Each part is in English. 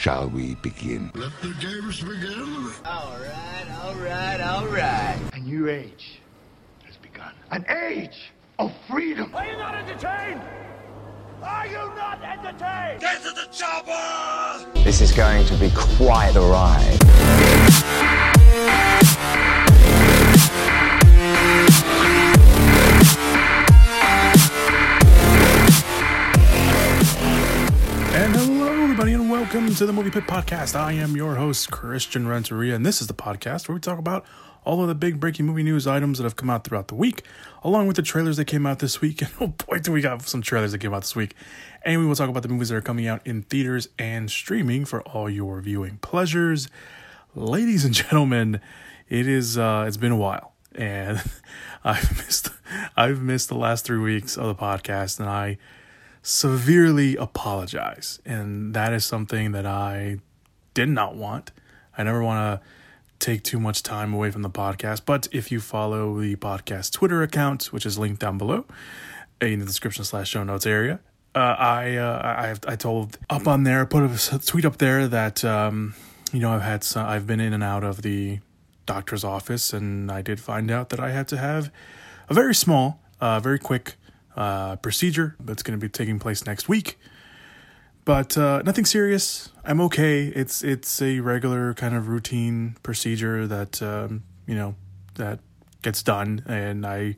shall we begin? Let the games begin. All right, all right, all right. A new age has begun. An age of freedom. Are you not entertained? Are you not entertained? Get to the chopper! This is going to be quite a ride. Everybody, and welcome to the Movie Pit Podcast. I am your host, Christian Renteria, and this is the podcast where we talk about all of the big breaking movie news items that have come out throughout the week, along with the trailers that came out this week. And oh boy, do we got some trailers that came out this week. And we will talk about the movies that are coming out in theaters and streaming for all your viewing pleasures. Ladies and gentlemen, it is uh it's been a while. And I've missed I've missed the last three weeks of the podcast, and I severely apologize. And that is something that I did not want. I never want to take too much time away from the podcast. But if you follow the podcast Twitter account, which is linked down below in the description slash show notes area, uh, I uh, I I told up on there, put a tweet up there that um, you know I've had some, I've been in and out of the doctor's office, and I did find out that I had to have a very small, uh, very quick uh, procedure that's going to be taking place next week. But uh, nothing serious. I'm okay. It's it's a regular kind of routine procedure that um, you know that gets done, and I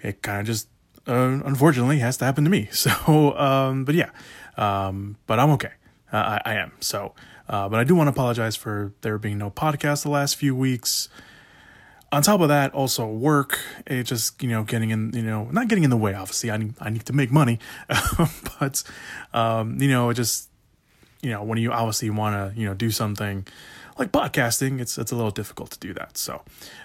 it kind of just uh, unfortunately has to happen to me. So, um, but yeah, um, but I'm okay. I, I am. So, uh, but I do want to apologize for there being no podcast the last few weeks on top of that, also work. It just you know getting in you know not getting in the way. Obviously, I need I need to make money, but um, you know it just you know when you obviously want to you know do something like podcasting, it's it's a little difficult to do that. So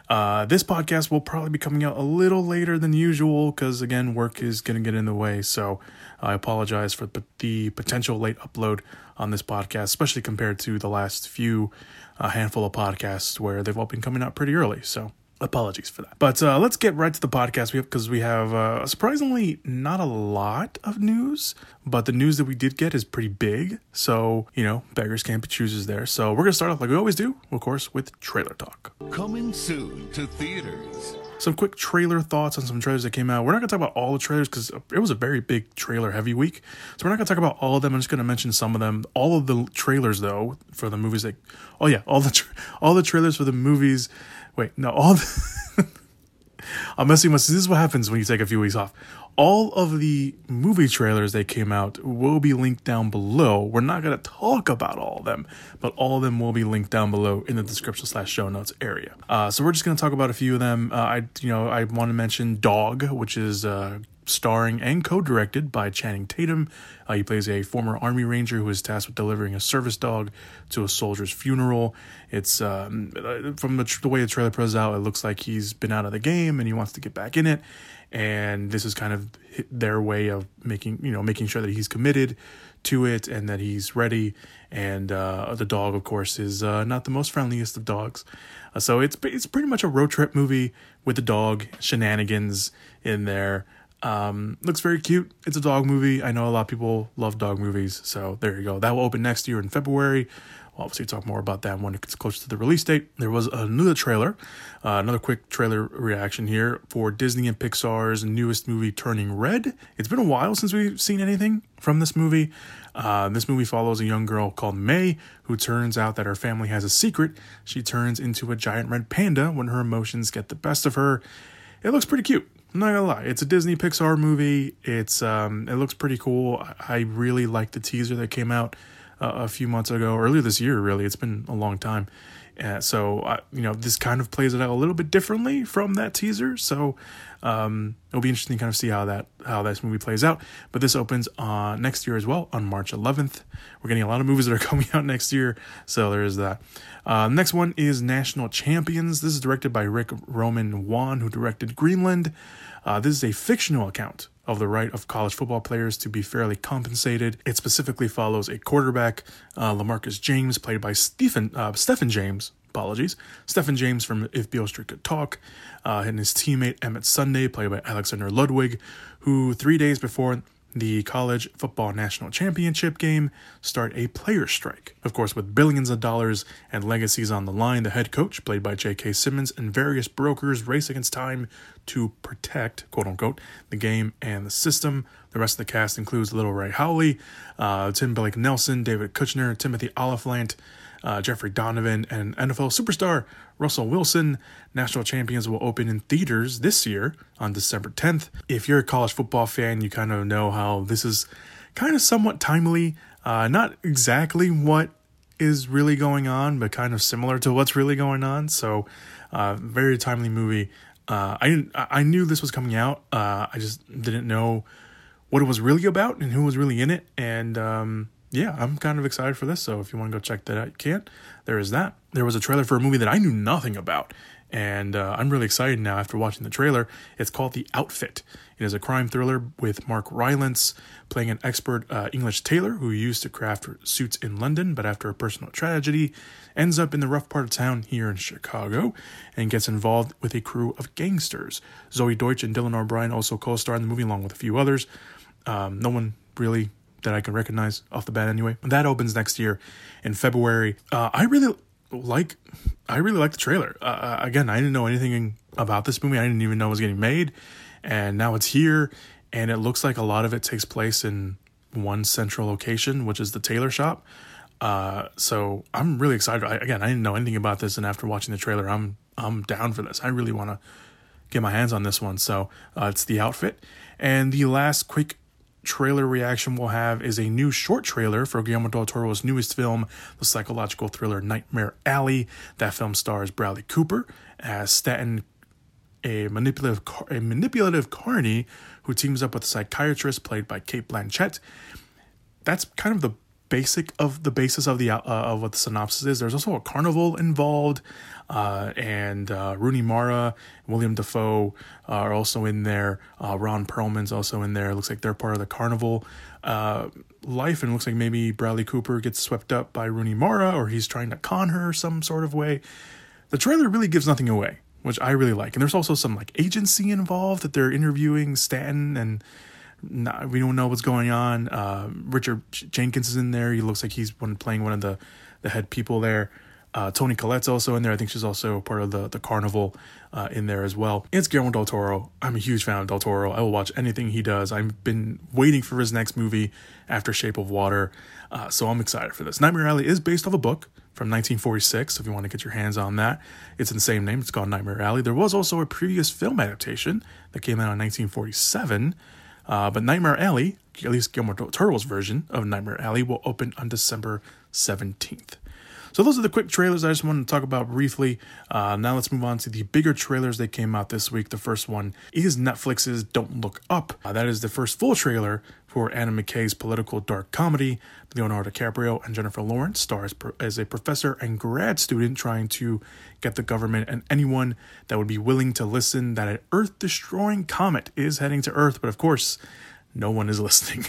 uh, this podcast will probably be coming out a little later than usual because again work is going to get in the way. So I apologize for the potential late upload on this podcast, especially compared to the last few a handful of podcasts where they've all been coming out pretty early. So apologies for that. But uh, let's get right to the podcast We have because we have uh, surprisingly not a lot of news, but the news that we did get is pretty big. So, you know, beggars can't be choosers there. So we're to start off like we always do, of course, with trailer talk. Coming soon to theaters. Some quick trailer thoughts on some trailers that came out. We're not going to talk about all the trailers because it was a very big trailer heavy week. So we're not going to talk about all of them. I'm just going to mention some of them. All of the trailers, though, for the movies that. Oh yeah, all the tra- all the trailers for the movies. Wait, no, all. The I'm messing with. This is what happens when you take a few weeks off. All of the movie trailers that came out will be linked down below. We're not going to talk about all of them, but all of them will be linked down below in the description slash show notes area. Uh, so we're just going to talk about a few of them. Uh, I, you know, I want to mention Dog, which is uh, starring and co-directed by Channing Tatum. Uh, he plays a former Army Ranger who is tasked with delivering a service dog to a soldier's funeral. It's um, from the, the way the trailer plays out, it looks like he's been out of the game and he wants to get back in it. And this is kind of their way of making you know making sure that he's committed to it and that he's ready. And uh, the dog, of course, is uh, not the most friendliest of dogs. Uh, so it's it's pretty much a road trip movie with the dog shenanigans in there. Um, looks very cute. It's a dog movie. I know a lot of people love dog movies, so there you go. That will open next year in February. We'll obviously talk more about that when it gets closer to the release date. There was another trailer, uh, another quick trailer reaction here for Disney and Pixar's newest movie, Turning Red. It's been a while since we've seen anything from this movie. Uh, this movie follows a young girl called May who turns out that her family has a secret. She turns into a giant red panda when her emotions get the best of her. It looks pretty cute. I'm not gonna lie, it's a Disney Pixar movie. It's um, it looks pretty cool. I really like the teaser that came out a few months ago, earlier this year. Really, it's been a long time. Uh, so uh, you know, this kind of plays it out a little bit differently from that teaser. So um, it'll be interesting to kind of see how that how this movie plays out. But this opens uh, next year as well on March 11th. We're getting a lot of movies that are coming out next year, so there is that. Uh, next one is National Champions. This is directed by Ric Roman Waugh, who directed Greenland. Uh, this is a fictional account of the right of college football players to be fairly compensated. It specifically follows a quarterback, uh, Lamarcus James, played by Stephen uh, Stephen James. Apologies, Stephen James from If Beale Street Could Talk, uh, and his teammate Emmett Sunday, played by Alexander Ludwig, who three days before the college football national championship game start a player strike. Of course, with billions of dollars and legacies on the line, the head coach, played by J.K. Simmons, and various brokers race against time to protect, quote unquote, the game and the system. The rest of the cast includes Lil Rel Howery, uh, Tim Blake Nelson, David Koechner, Timothy Olyphant, uh, Jeffrey Donovan, and NFL superstar Russell Wilson. National champions will open in theaters this year on December 10th. If you're a college football fan, you kind of know how this is kind of somewhat timely. Uh, not exactly what is really going on, but kind of similar to what's really going on. So, uh, very timely movie. Uh, I I knew this was coming out. Uh, I just didn't know what it was really about and who was really in it. And um, yeah, I'm kind of excited for this. So if you want to go check that out, you can. There is that. There was a trailer for a movie that I knew nothing about. And uh, I'm really excited now after watching the trailer. It's called The Outfit. It is a crime thriller with Mark Rylance playing an expert uh, English tailor who used to craft suits in London, but after a personal tragedy, ends up in the rough part of town here in Chicago and gets involved with a crew of gangsters. Zoey Deutch and Dylan O'Brien also co star in the movie along with a few others. Um, no one really that I can recognize off the bat anyway. That opens next year in February. Uh, I really like I really like the trailer. Uh, uh, again, I didn't know anything about this movie. I didn't even know it was getting made, and now it's here, and it looks like a lot of it takes place in one central location, which is the tailor shop. Uh, so I'm really excited. I, again, I didn't know anything about this, and after watching the trailer, I'm I'm down for this. I really want to get my hands on this one. So uh, it's the outfit, and the last quick trailer reaction we'll have is a new short trailer for Guillermo del Toro's newest film, the psychological thriller Nightmare Alley. That film stars Bradley Cooper as Stanton, a manipulative a manipulative carny who teams up with a psychiatrist played by Cate Blanchett. That's kind of the basic of the basis of the uh, of what the synopsis is. There's also a carnival involved, uh, and uh, Rooney Mara, William Dafoe are also in there. Uh, Ron Perlman's also in there. It looks like they're part of the carnival uh, life, and it looks like maybe Bradley Cooper gets swept up by Rooney Mara, or he's trying to con her some sort of way. The trailer really gives nothing away, which I really like. And there's also some like agency involved that they're interviewing Stanton and not, we don't know what's going on. Uh, Richard Jenkins is in there. He looks like he's one playing one of the the head people there. Uh, Toni Collette's also in there. I think she's also part of the the carnival uh, in there as well. It's Guillermo del Toro. I'm a huge fan of del Toro. I will watch anything he does. I've been waiting for his next movie after Shape of Water, uh, so I'm excited for this. Nightmare Alley is based off a book from 1946. If you want to get your hands on that, it's in the same name. It's called Nightmare Alley. There was also a previous film adaptation that came out in 1947 uh, but Nightmare Alley, at least Guillermo del Toro's version of Nightmare Alley, will open on December 17th. So those are the quick trailers I just wanted to talk about briefly. Uh, now let's move on to the bigger trailers that came out this week. The first one is Netflix's Don't Look Up. Uh, that is the first full trailer for Adam McKay's political dark comedy. Leonardo DiCaprio and Jennifer Lawrence stars as a professor and grad student trying to get the government and anyone that would be willing to listen that an Earth-destroying comet is heading to Earth. But of course, no one is listening.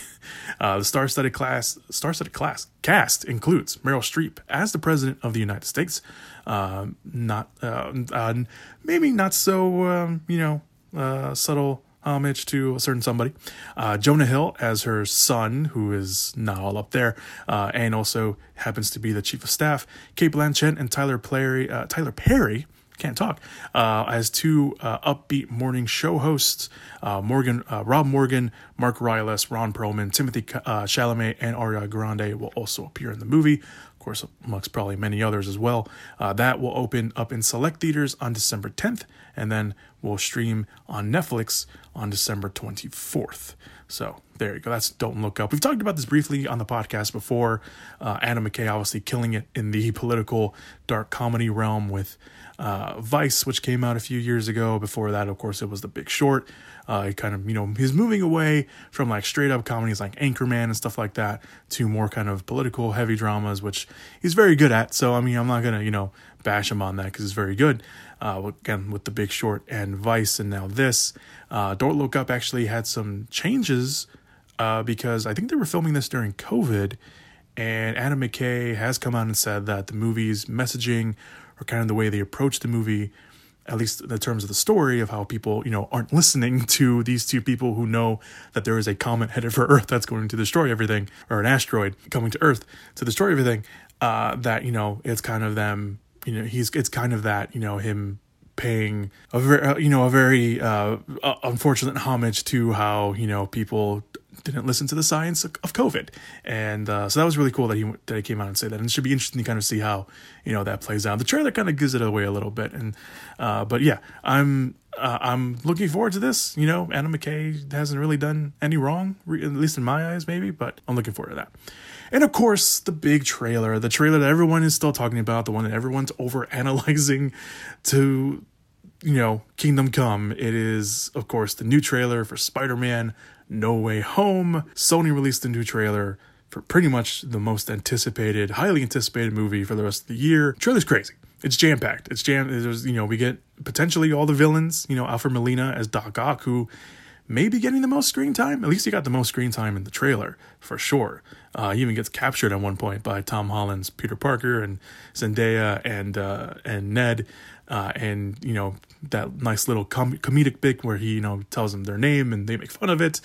Uh, the star-studded class, star-studded class cast includes Meryl Streep as the president of the United States. Uh, not uh, uh maybe not so um, you know uh, subtle homage to a certain somebody. Uh, Jonah Hill as her son, who is not all up there, and also happens to be the chief of staff. Cate Blanchett and Tyler Perry, Tyler Perry can't talk uh, as two uh, upbeat morning show hosts uh, morgan uh, rob morgan mark rylance ron perlman timothy uh, chalamet and ariana grande will also appear in the movie of course amongst probably many others as well uh, that will open up in select theaters on december 10th and then will stream on netflix on december 24th so there you go. That's Don't Look Up. We've talked about this briefly on the podcast before. Uh, Adam McKay obviously killing it in the political dark comedy realm with uh, Vice, which came out a few years ago. Before that, of course, it was The Big Short. Uh, kind of, you know, he's moving away from like straight up comedies like Anchorman and stuff like that to more kind of political heavy dramas, which he's very good at. So, I mean, I'm not going to, you know, bash him on that because it's very good. Uh, again, with The Big Short and Vice, and now this. Uh, Don't Look Up actually had some changes uh, because I think they were filming this during COVID. And Adam McKay has come out and said that the movie's messaging or kind of the way they approach the movie at least in terms of the story of how people, you know, aren't listening to these two people who know that there is a comet headed for Earth that's going to destroy everything, or an asteroid coming to Earth to destroy everything. Uh, that you know, it's kind of them. You know, he's it's kind of that. You know, him paying a very, you know, a very uh, unfortunate homage to how you know people didn't listen to the science of, COVID, and uh, so that was really cool that he that he came out and said that. And it should be interesting to kind of see how you know that plays out. The trailer kind of gives it away a little bit, and uh, but yeah, I'm uh, I'm looking forward to this. You know, Adam McKay hasn't really done any wrong, at least in my eyes, maybe, but I'm looking forward to that. And of course, the big trailer, the trailer that everyone is still talking about, the one that everyone's over analyzing to, you know, Kingdom Come. It is, of course, the new trailer for Spider Man No Way Home. Sony released a new trailer for pretty much the most anticipated, highly anticipated movie for the rest of the year. Trailer's crazy. It's jam packed. It's jam. There's, you know, we get potentially all the villains. You know, Alfred Molina as Doc Ock, who may be getting the most screen time. At least he got the most screen time in the trailer for sure. Uh, he even gets captured at one point by Tom Holland's Peter Parker and Zendaya and uh, and Ned, uh, and you know that nice little com- comedic bit where he you know tells them their name and they make fun of it.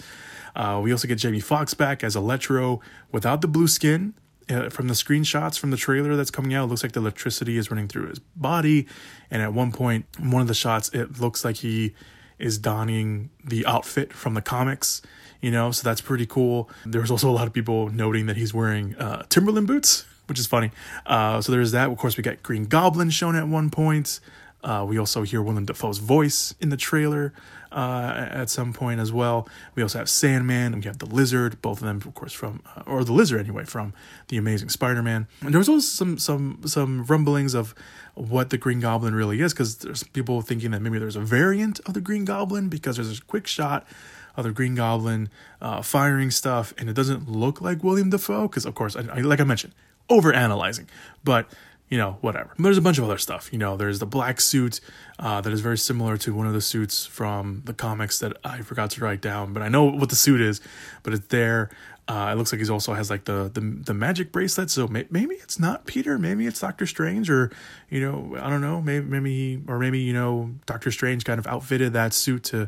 Uh, we also get Jamie Foxx back as Electro without the blue skin. Uh, from the screenshots from the trailer that's coming out, it looks like the electricity is running through his body. And at one point, one of the shots, it looks like he is donning the outfit from the comics, you know, so that's pretty cool. There's also a lot of people noting that he's wearing uh, Timberland boots, which is funny. Uh, so there's that. Of course, we got Green Goblin shown at one point. Uh, we also hear Willem Dafoe's voice in the trailer uh, at some point as well. We also have Sandman and we have the Lizard, both of them, of course, from uh, or the Lizard anyway, from the Amazing Spider-Man. And there was also some some some rumblings of what the Green Goblin really is, because there's people thinking that maybe there's a variant of the Green Goblin because there's a quick shot of the Green Goblin uh, firing stuff, and it doesn't look like William Dafoe, because of course, I, I, like I mentioned, over analyzing, but you know, whatever. There's a bunch of other stuff. You know, there's the black suit uh, that is very similar to one of the suits from the comics that I forgot to write down, but I know what the suit is, but it's there. Uh, it looks like he also has like the, the the magic bracelet. So may, maybe it's not Peter. Maybe it's Doctor Strange, or you know, I don't know. Maybe maybe or maybe you know, Doctor Strange kind of outfitted that suit to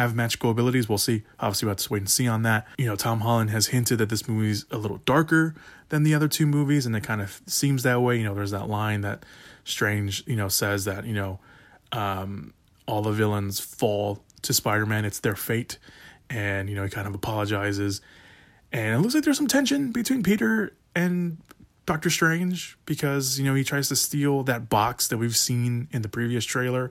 have magical abilities. We'll see. Obviously, we'll have to wait and see on that. You know, Tom Holland has hinted that this movie's a little darker than the other two movies, and it kind of seems that way. You know, there's that line that Strange, you know, says that you know, um, all the villains fall to Spider-Man. It's their fate, and you know, he kind of apologizes and it looks like there's some tension between Peter and Doctor Strange because, you know, he tries to steal that box that we've seen in the previous trailer.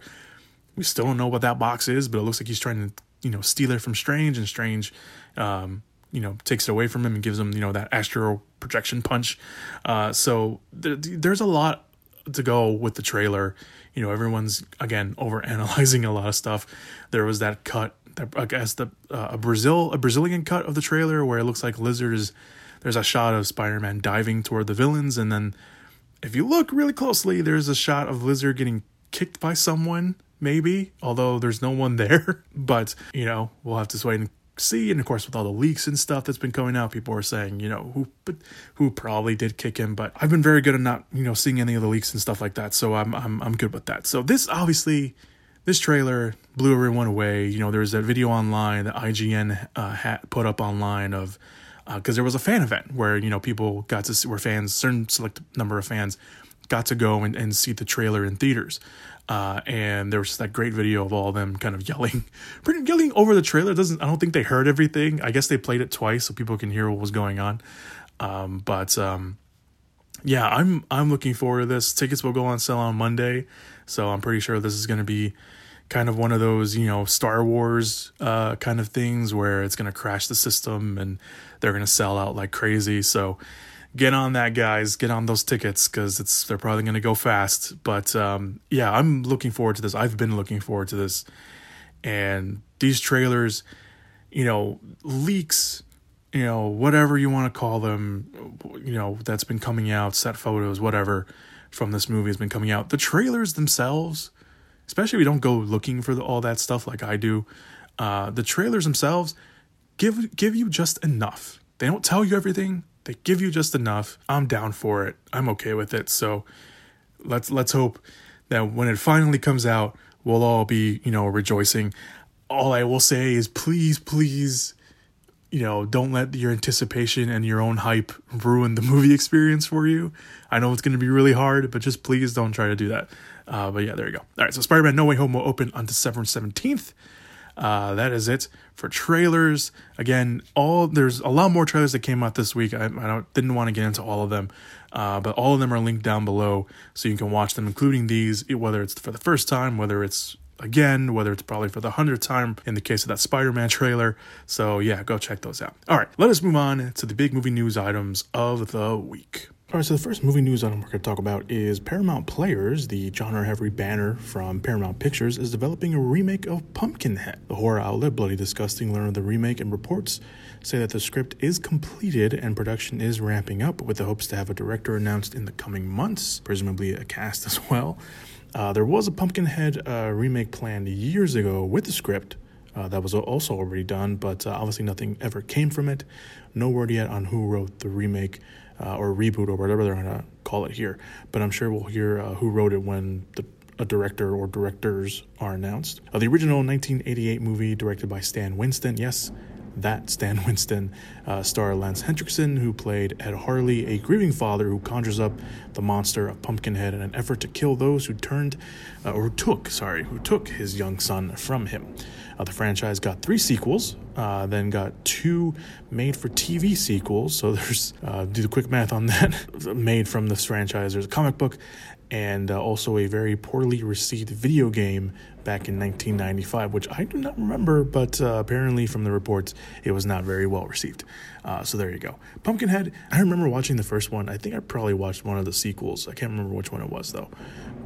We still don't know what that box is, but it looks like he's trying to, you know, steal it from Strange, and Strange, um, you know, takes it away from him and gives him, you know, that astral projection punch. Uh, so th- there's a lot to go with the trailer. You know, everyone's again over analyzing a lot of stuff. There was that cut I guess the uh, a Brazil a Brazilian cut of the trailer where it looks like Lizard is there's a shot of Spider-Man diving toward the villains and then if you look really closely there's a shot of Lizard getting kicked by someone maybe although there's no one there but you know we'll have to wait and see and of course with all the leaks and stuff that's been coming out people are saying you know who who probably did kick him but I've been very good at not you know seeing any of the leaks and stuff like that so I'm I'm I'm good with that so this obviously this trailer blew everyone away. You know, there was that video online that IGN uh, had put up online of because uh, there was a fan event where you know people got to see where fans, certain select number of fans, got to go and, and see the trailer in theaters. Uh, and there was that great video of all of them kind of yelling, pretty yelling over the trailer. Doesn't I don't think they heard everything. I guess they played it twice so people can hear what was going on. Um, but um, yeah, I'm I'm looking forward to this. Tickets will go on sale on Monday, so I'm pretty sure this is going to be kind of one of those you know Star Wars uh, kind of things where it's going to crash the system and they're going to sell out like crazy. So get on that, guys. Get on those tickets because it's they're probably going to go fast. But um, yeah, I'm looking forward to this. I've been looking forward to this, and these trailers, you know, leaks you know, whatever you want to call them, you know, that's been coming out, set photos, whatever from this movie has been coming out. The trailers themselves, especially if you don't go looking for the, all that stuff like I do, uh, the trailers themselves give give you just enough. They don't tell you everything. They give you just enough. I'm down for it. I'm okay with it. So let's let's hope that when it finally comes out, we'll all be, you know, rejoicing. All I will say is please, please, you know, don't let your anticipation and your own hype ruin the movie experience for you. I know it's going to be really hard, but just please don't try to do that. Uh, but yeah, there you go. All right, so Spider Man No Way Home will open on December 17th. Uh, that is it for trailers. Again, all there's a lot more trailers that came out this week. I, I didn't want to get into all of them, uh, but all of them are linked down below, so you can watch them, including these, whether it's for the first time, whether it's again, whether it's probably for the hundredth time in the case of that Spider Man trailer. So, yeah, go check those out. All right, let us move on to the big movie news items of the week. All right, so the first movie news item we're going to talk about is Paramount Players, the genre heavy banner from Paramount Pictures, is developing a remake of Pumpkinhead. The horror outlet Bloody Disgusting learned of the remake and reports say that the script is completed and production is ramping up with the hopes to have a director announced in the coming months, presumably a cast as well. Uh, there was a Pumpkinhead uh, remake planned years ago with the script. Uh, that was also already done, but uh, obviously nothing ever came from it. No word yet on who wrote the remake uh, or reboot or whatever they're going to call it here. But I'm sure we'll hear uh, who wrote it when the a director or directors are announced. the original 1988 movie directed by Stan Winston, yes, that Stan Winston, uh, star Lance Henriksen, who played Ed Harley, a grieving father who conjures up the monster of Pumpkinhead in an effort to kill those who turned, uh, or took, sorry, who took his young son from him. Uh, the franchise got three sequels, uh, then got two made for TV sequels. So there's, uh, do the quick math on that, made from this franchise. There's a comic book and uh, also a very poorly received video game back in 1995, which I do not remember, but uh, apparently from the reports, it was not very well received. Uh, so there you go. Pumpkinhead, I remember watching the first one. I think I probably watched one of the sequels. I can't remember which one it was, though.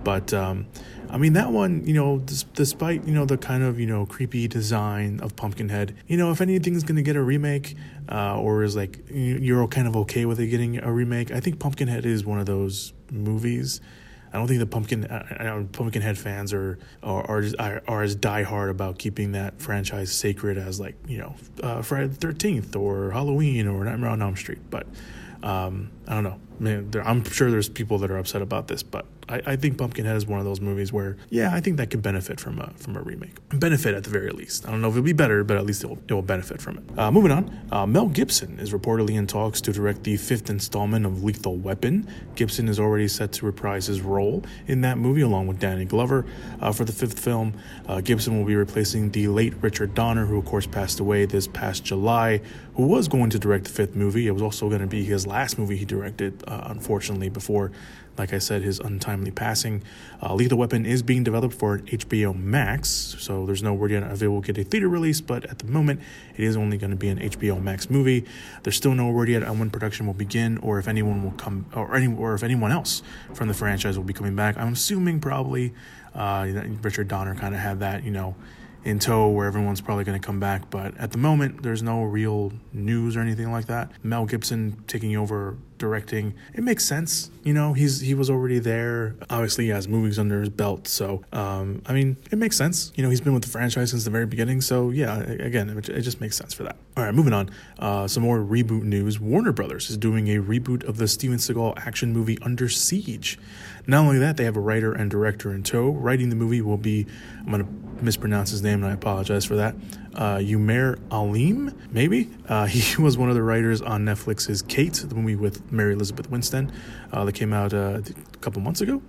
But um, I mean, that one, you know, despite, you know, the kind of, you know, creepy design of Pumpkinhead, you know, if anything's going to get a remake uh, or is like, you're kind of okay with it getting a remake, I think Pumpkinhead is one of those movies I don't think the pumpkin uh, Pumpkinhead fans are are are, are, are as diehard about keeping that franchise sacred as like you know uh, Friday the Thirteenth or Halloween or Nightmare on Elm Street. But um, I don't know. Man, there, I'm sure there's people that are upset about this, but I, I, think Pumpkinhead is one of those movies where, yeah, I think that could benefit from a from a remake. Benefit at the very least. I don't know if it'll be better, but at least it will, it will benefit from it. Uh, moving on, uh, Mel Gibson is reportedly in talks to direct the fifth installment of Lethal Weapon. Gibson is already set to reprise his role in that movie along with Danny Glover. Uh, for the fifth film, uh, Gibson will be replacing the late Richard Donner, who of course passed away this past July, who was going to direct the fifth movie. It was also going to be his last movie he directed, uh, unfortunately, before like I said, his untimely passing. Uh, Lethal Weapon is being developed for HBO Max, so there's no word yet if it will get a theater release, but at the moment, it is only going to be an HBO Max movie. There's still no word yet on when production will begin, or if anyone will come, or any, or if anyone else from the franchise will be coming back. I'm assuming probably uh, Richard Donner kind of had that, you know in tow where everyone's probably going to come back. But at the moment, there's no real news or anything like that. Mel Gibson taking over directing, it makes sense. You know, he's he was already there. Obviously, he has movies under his belt, so um, I mean, it makes sense. You know, he's been with the franchise since the very beginning, so yeah, again, it, it just makes sense for that. All right, moving on. Uh, some more reboot news. Warner Brothers is doing a reboot of the Steven Seagal action movie Under Siege. Not only that, they have a writer and director in tow. Writing the movie will be, I'm going to mispronounce his name and I apologize for that. Uh, Umair Aleem, maybe? Uh, he was one of the writers on Netflix's Kate, the movie with Mary Elizabeth Winstead uh, that came out uh, a couple months ago.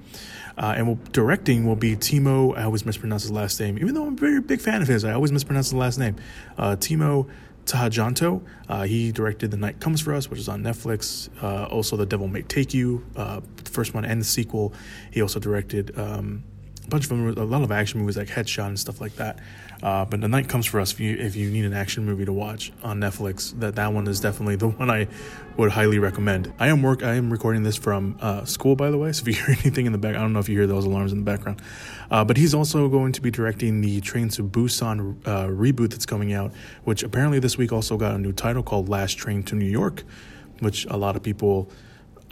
Uh, and will, directing will be Timo, I always mispronounce his last name, even though I'm a very big fan of his, I always mispronounce his last name. Uh, Timo Tjahjanto. Uh, he directed The Night Comes For Us, which is on Netflix. Uh, also, The Devil May Take You, uh, the first one and the sequel. He also directed um, a bunch of them, a lot of action movies like Headshot and stuff like that. Uh, but The Night Comes For Us, if you, if you need an action movie to watch on Netflix, that, that one is definitely the one I would highly recommend. I am work. I am recording this from uh, school, by the way. So if you hear anything in the back, I don't know if you hear those alarms in the background. Uh, but he's also going to be directing the Train to Busan uh, reboot that's coming out, which apparently this week also got a new title called Last Train to New York, which a lot of people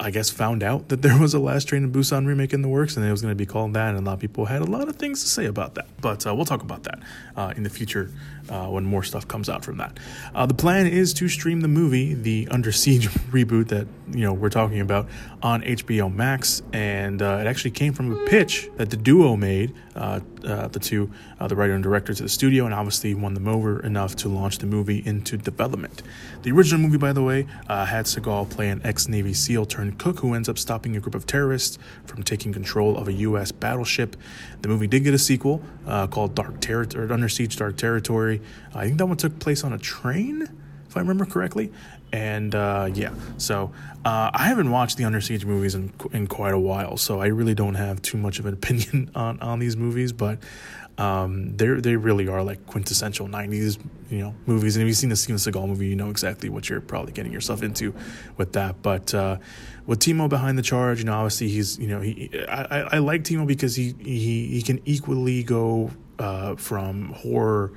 I guess found out that there was a Last Train in Busan remake in the works, and it was going to be called that. And a lot of people had a lot of things to say about that. But uh, we'll talk about that uh, in the future uh, when more stuff comes out from that. Uh, the plan is to stream the movie, the Under Siege reboot that you know we're talking about, on HBO Max, and uh, it actually came from a pitch that the duo made, uh, the two, the writer and director to the studio, and obviously won them over enough to launch the movie into development. The original movie, by the way, had Seagal play an ex-Navy SEAL turned cook who ends up stopping a group of terrorists from taking control of a U.S. battleship. The movie did get a sequel uh, called Dark Territory, Under Siege Dark Territory. I think that one took place on a train, if I remember correctly. And uh, yeah, so uh, I haven't watched the Under Siege movies in in quite a while, so I really don't have too much of an opinion on on these movies. But um, they they really are like quintessential '90s, you know, movies. And if you've seen the Steven Seagal movie, you know exactly what you're probably getting yourself into with that. But uh, with Timo behind the charge, you know, obviously he's, you know, he I, I like Timo because he he he can equally go uh, from horror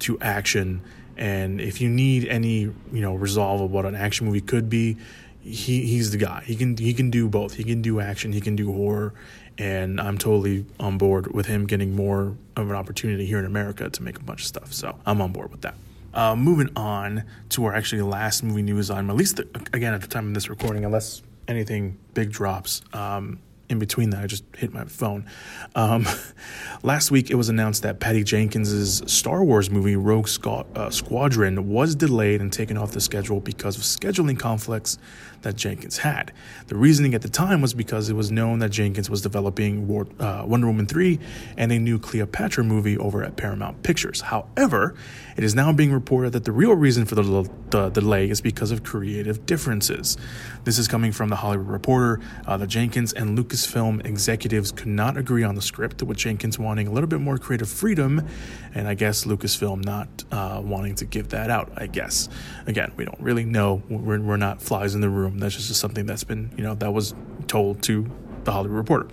to action. And if you need any, you know, resolve of what an action movie could be, he he's the guy. He can he can do both. He can do action. He can do horror, and I'm totally on board with him getting more of an opportunity here in America to make a bunch of stuff. So I'm on board with that. Uh, moving on to our actually last movie news on at least the, again at the time of this recording, unless anything big drops. Um, in between that, I just hit my phone. Um, last week, it was announced that Patty Jenkins' Star Wars movie Rogue uh, Squadron was delayed and taken off the schedule because of scheduling conflicts that Jenkins had. The reasoning at the time was because it was known that Jenkins was developing War, uh, Wonder Woman 3 and a new Cleopatra movie over at Paramount Pictures. However, it is now being reported that the real reason for the, the delay is because of creative differences. This is coming from the Hollywood Reporter. Uh, the Jenkins and Lucasfilm executives could not agree on the script, with Jenkins wanting a little bit more creative freedom, and I guess Lucasfilm not uh, wanting to give that out. I guess. Again, we don't really know. We're, we're not flies in the room. That's just something that's been, you know, that was told to the Hollywood Reporter.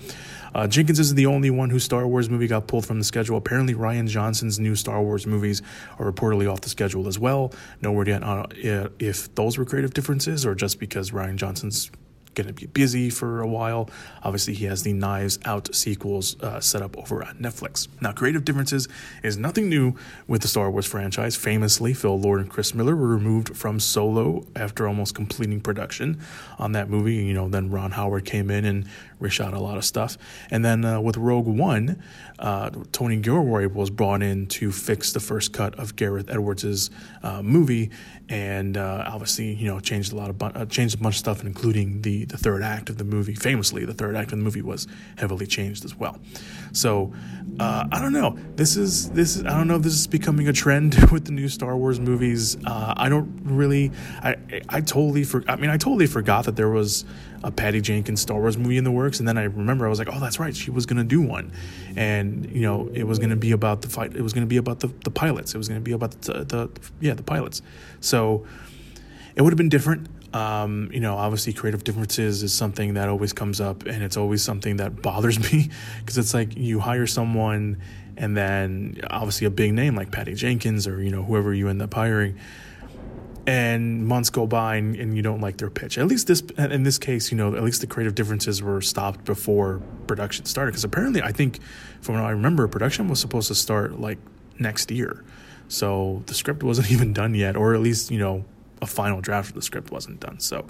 Uh, Jenkins isn't the only one whose Star Wars movie got pulled from the schedule. Apparently, Rian Johnson's new Star Wars movies are reportedly off the schedule as well. No word yet on uh, if those were creative differences or just because Rian Johnson's going to be busy for a while. Obviously, he has the Knives Out sequels uh, set up over at Netflix. Now, creative differences is nothing new with the Star Wars franchise. Famously, Phil Lord and Chris Miller were removed from Solo after almost completing production on that movie. You know, then Ron Howard came in and reshot a lot of stuff. And then uh, with Rogue One, uh, Tony Gilroy was brought in to fix the first cut of Gareth Edwards' uh, movie, and uh, obviously, you know, changed a lot of bu- uh, changed a bunch of stuff, including the the third act of the movie. Famously, the third act of the movie was heavily changed as well. So uh, I don't know. This is this is I don't know if this is becoming a trend with the new Star Wars movies. I don't really. I I totally for. I mean, I totally forgot that there was a Patty Jenkins Star Wars movie in the works, and then I remember I was like, oh, that's right, she was gonna do one, and you know, it was gonna be about the fight. It was gonna be about the the pilots. It was gonna be about the, the, yeah the pilots. So it would have been different. Um, you know, obviously, creative differences is something that always comes up, and it's always something that bothers me because it's like you hire someone, and then obviously a big name like Patty Jenkins or you know whoever you end up hiring, and months go by and, and you don't like their pitch. At least this, in this case, you know, at least the creative differences were stopped before production started. Because apparently, I think from what I remember, production was supposed to start like next year, so the script wasn't even done yet, or at least you know a final draft of the script wasn't done. So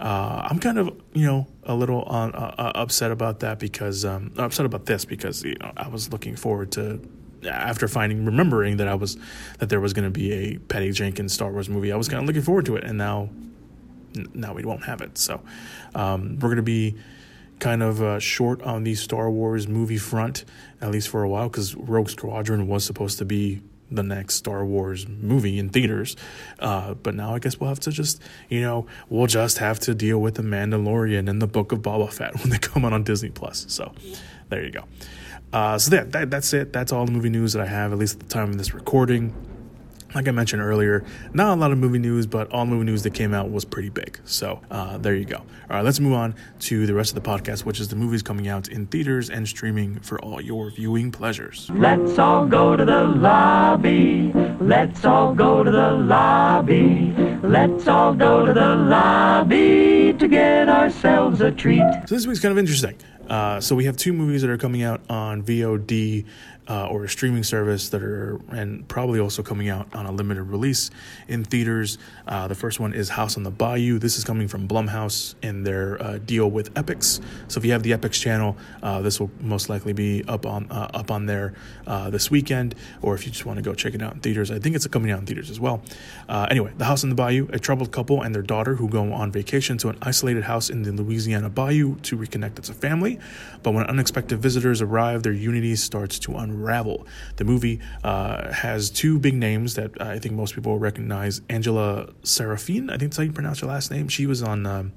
uh, I'm kind of you know a little uh, uh, upset about that because um, upset about this because you know I was looking forward to after finding remembering that I was that there was going to be a Patty Jenkins Star Wars movie. I was kind of looking forward to it, and now now we won't have it. So um, we're going to be kind of uh, short on the Star Wars movie front, at least for a while, because Rogue Squadron was supposed to be the next Star Wars movie in theaters. Uh, but now I guess we'll have to just, you know, we'll just have to deal with The Mandalorian and the Book of Boba Fett when they come out on Disney Plus. So there you go. Uh, so that, that that's it. That's all the movie news that I have, at least at the time of this recording. like I mentioned earlier, not a lot of movie news, but all movie news that came out was pretty big. So uh, there you go. All right, let's move on to the rest of the podcast, which is the movies coming out in theaters and streaming for all your viewing pleasures. Let's all go to the lobby. Let's all go to the lobby. Let's all go to the lobby to get ourselves a treat. So this week's kind of interesting. Uh, so we have two movies that are coming out on VOD uh, or a streaming service that are, and probably also coming out on a limited release in theaters. Uh, the first one is House on the Bayou. This is coming from Blumhouse in their uh, deal with Epix. So if you have the Epix channel, uh, this will most likely be up on uh, up on there uh, this weekend. Or if you just want to go check it out in theaters, I think it's coming out in theaters as well. anyway, The House on the Bayou, a troubled couple and their daughter who go on vacation to an isolated house in the Louisiana Bayou to reconnect as a family. But when unexpected visitors arrive, their unity starts to unravel unravel. The movie uh, has two big names that I think most people recognize. Angela Sarafyan, I think that's how you pronounce her last name. She was on um,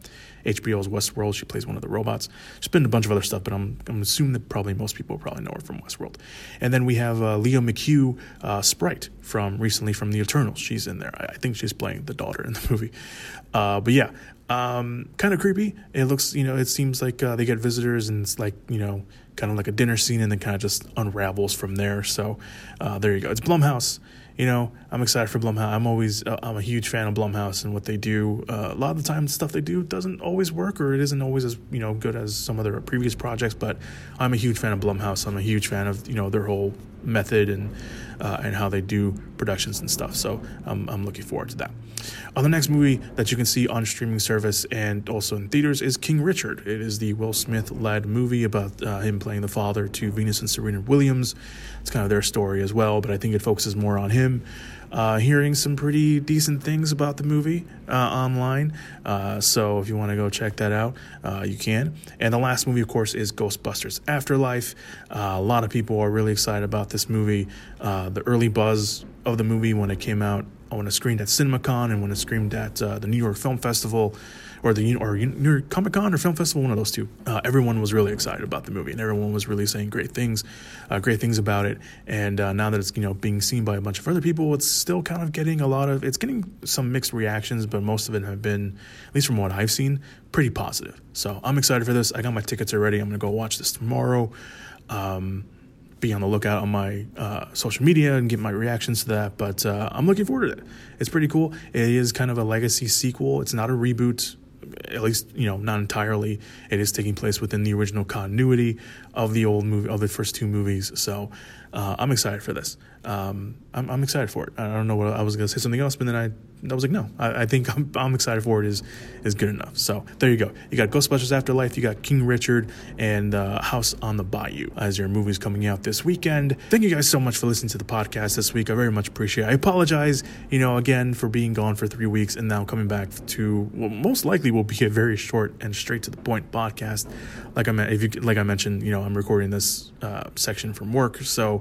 HBO's Westworld. She plays one of the robots. She's been in a bunch of other stuff, but I'm, I'm assuming that probably most people probably know her from Westworld. And then we have uh, Lia McHugh, uh, Sprite from recently from The Eternals. She's in there. I, I think she's playing the daughter in the movie. Uh, but yeah, um, kind of creepy. It looks, you know, it seems like uh, they get visitors and it's like, you know, kind of like a dinner scene and then kind of just unravels from there. So uh, there you go. It's Blumhouse. You know, I'm excited for Blumhouse. I'm always uh, I'm a huge fan of Blumhouse and what they do. Uh, a lot of the time, the stuff they do doesn't always work or it isn't always as you know good as some of their previous projects. But I'm a huge fan of Blumhouse. I'm a huge fan of you know their whole method and uh, and how they do productions and stuff. So I'm I'm looking forward to that. On the next movie that you can see on streaming service and also in theaters is King Richard. It is the Will Smith led movie about uh, him playing the father to Venus and Serena Williams. It's kind of their story as well, but I think it focuses more on him. Uh, hearing some pretty decent things about the movie uh, online. Uh, so if you want to go check that out, uh, you can. And the last movie, of course, is Ghostbusters Afterlife. Uh, a lot of people are really excited about this movie. Uh, the early buzz of the movie when it came out, when it screened at CinemaCon and when it screened at the New York Film Festival or the or New Comic Con or Film Festival, one of those two. Uh, everyone was really excited about the movie, and everyone was really saying great things, uh, great things about it. And uh, now that it's you know being seen by a bunch of other people, it's still kind of getting a lot of it's getting some mixed reactions, but most of it have been, at least from what I've seen, pretty positive. So I'm excited for this. I got my tickets already. I'm gonna go watch this tomorrow. Um, be on the lookout on my uh, social media and get my reactions to that. But uh, I'm looking forward to it. It's pretty cool. It is kind of a legacy sequel. It's not a reboot at least you know not entirely it is taking place within the original continuity of the old movie of the first two movies. So uh, i'm excited for this um, I'm, I'm, excited for it i don't know what i was going to say something else but then i I was like, no, I, I think I'm, I'm, excited for it is is good enough. So there you go. You got Ghostbusters Afterlife, you got King Richard, and uh, House on the Bayou as your movies coming out this weekend. Thank you guys so much for listening to the podcast this week. I very much appreciate. it. I apologize, you know, again for being gone for three weeks and now coming back to what most likely will be a very short and straight to the point podcast. Like I if you like I mentioned, you know, I'm recording this uh, section from work, so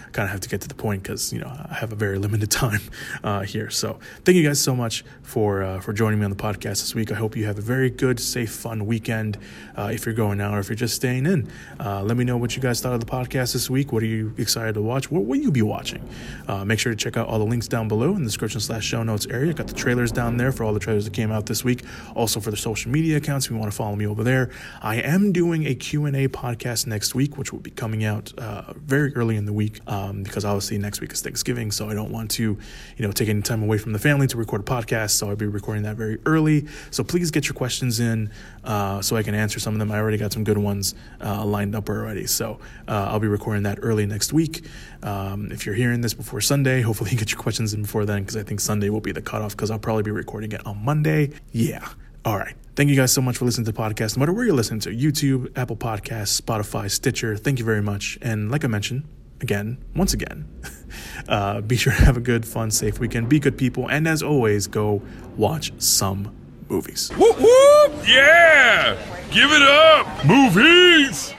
kind of have to get to the point because you know I have a very limited time uh, here. So thank you guys so much for uh, for joining me on the podcast this week. I hope you have a very good, safe, fun weekend. Uh, if you're going out or if you're just staying in, uh, let me know what you guys thought of the podcast this week. What are you excited to watch? What will you be watching? Uh, make sure to check out all the links down below in the description slash show notes area. Got the trailers down there for all the trailers that came out this week. Also for the social media accounts, if you want to follow me over there. I am doing a Q&A podcast next week, which will be coming out uh, very early in the week um, because obviously next week is Thanksgiving, so I don't want to, you know, take any time away from the family to record a podcast. So I'll be recording that very early. So please get your questions in uh, so I can answer some of them. I already got some good ones uh, lined up already, so uh, I'll be recording that early next week. Um, if you're hearing this before Sunday, hopefully you get your questions in before then because I think Sunday will be the cutoff because I'll probably be recording it on Monday. Yeah. All right. Thank you guys so much for listening to the podcast. No matter where you're listening to YouTube, Apple Podcasts, Spotify, Stitcher, thank you very much. And like I mentioned, again, once again, uh, be sure to have a good, fun, safe weekend. Be good people. And as always, go watch some movies. Whoop, whoop! Yeah! Give it up! Movies!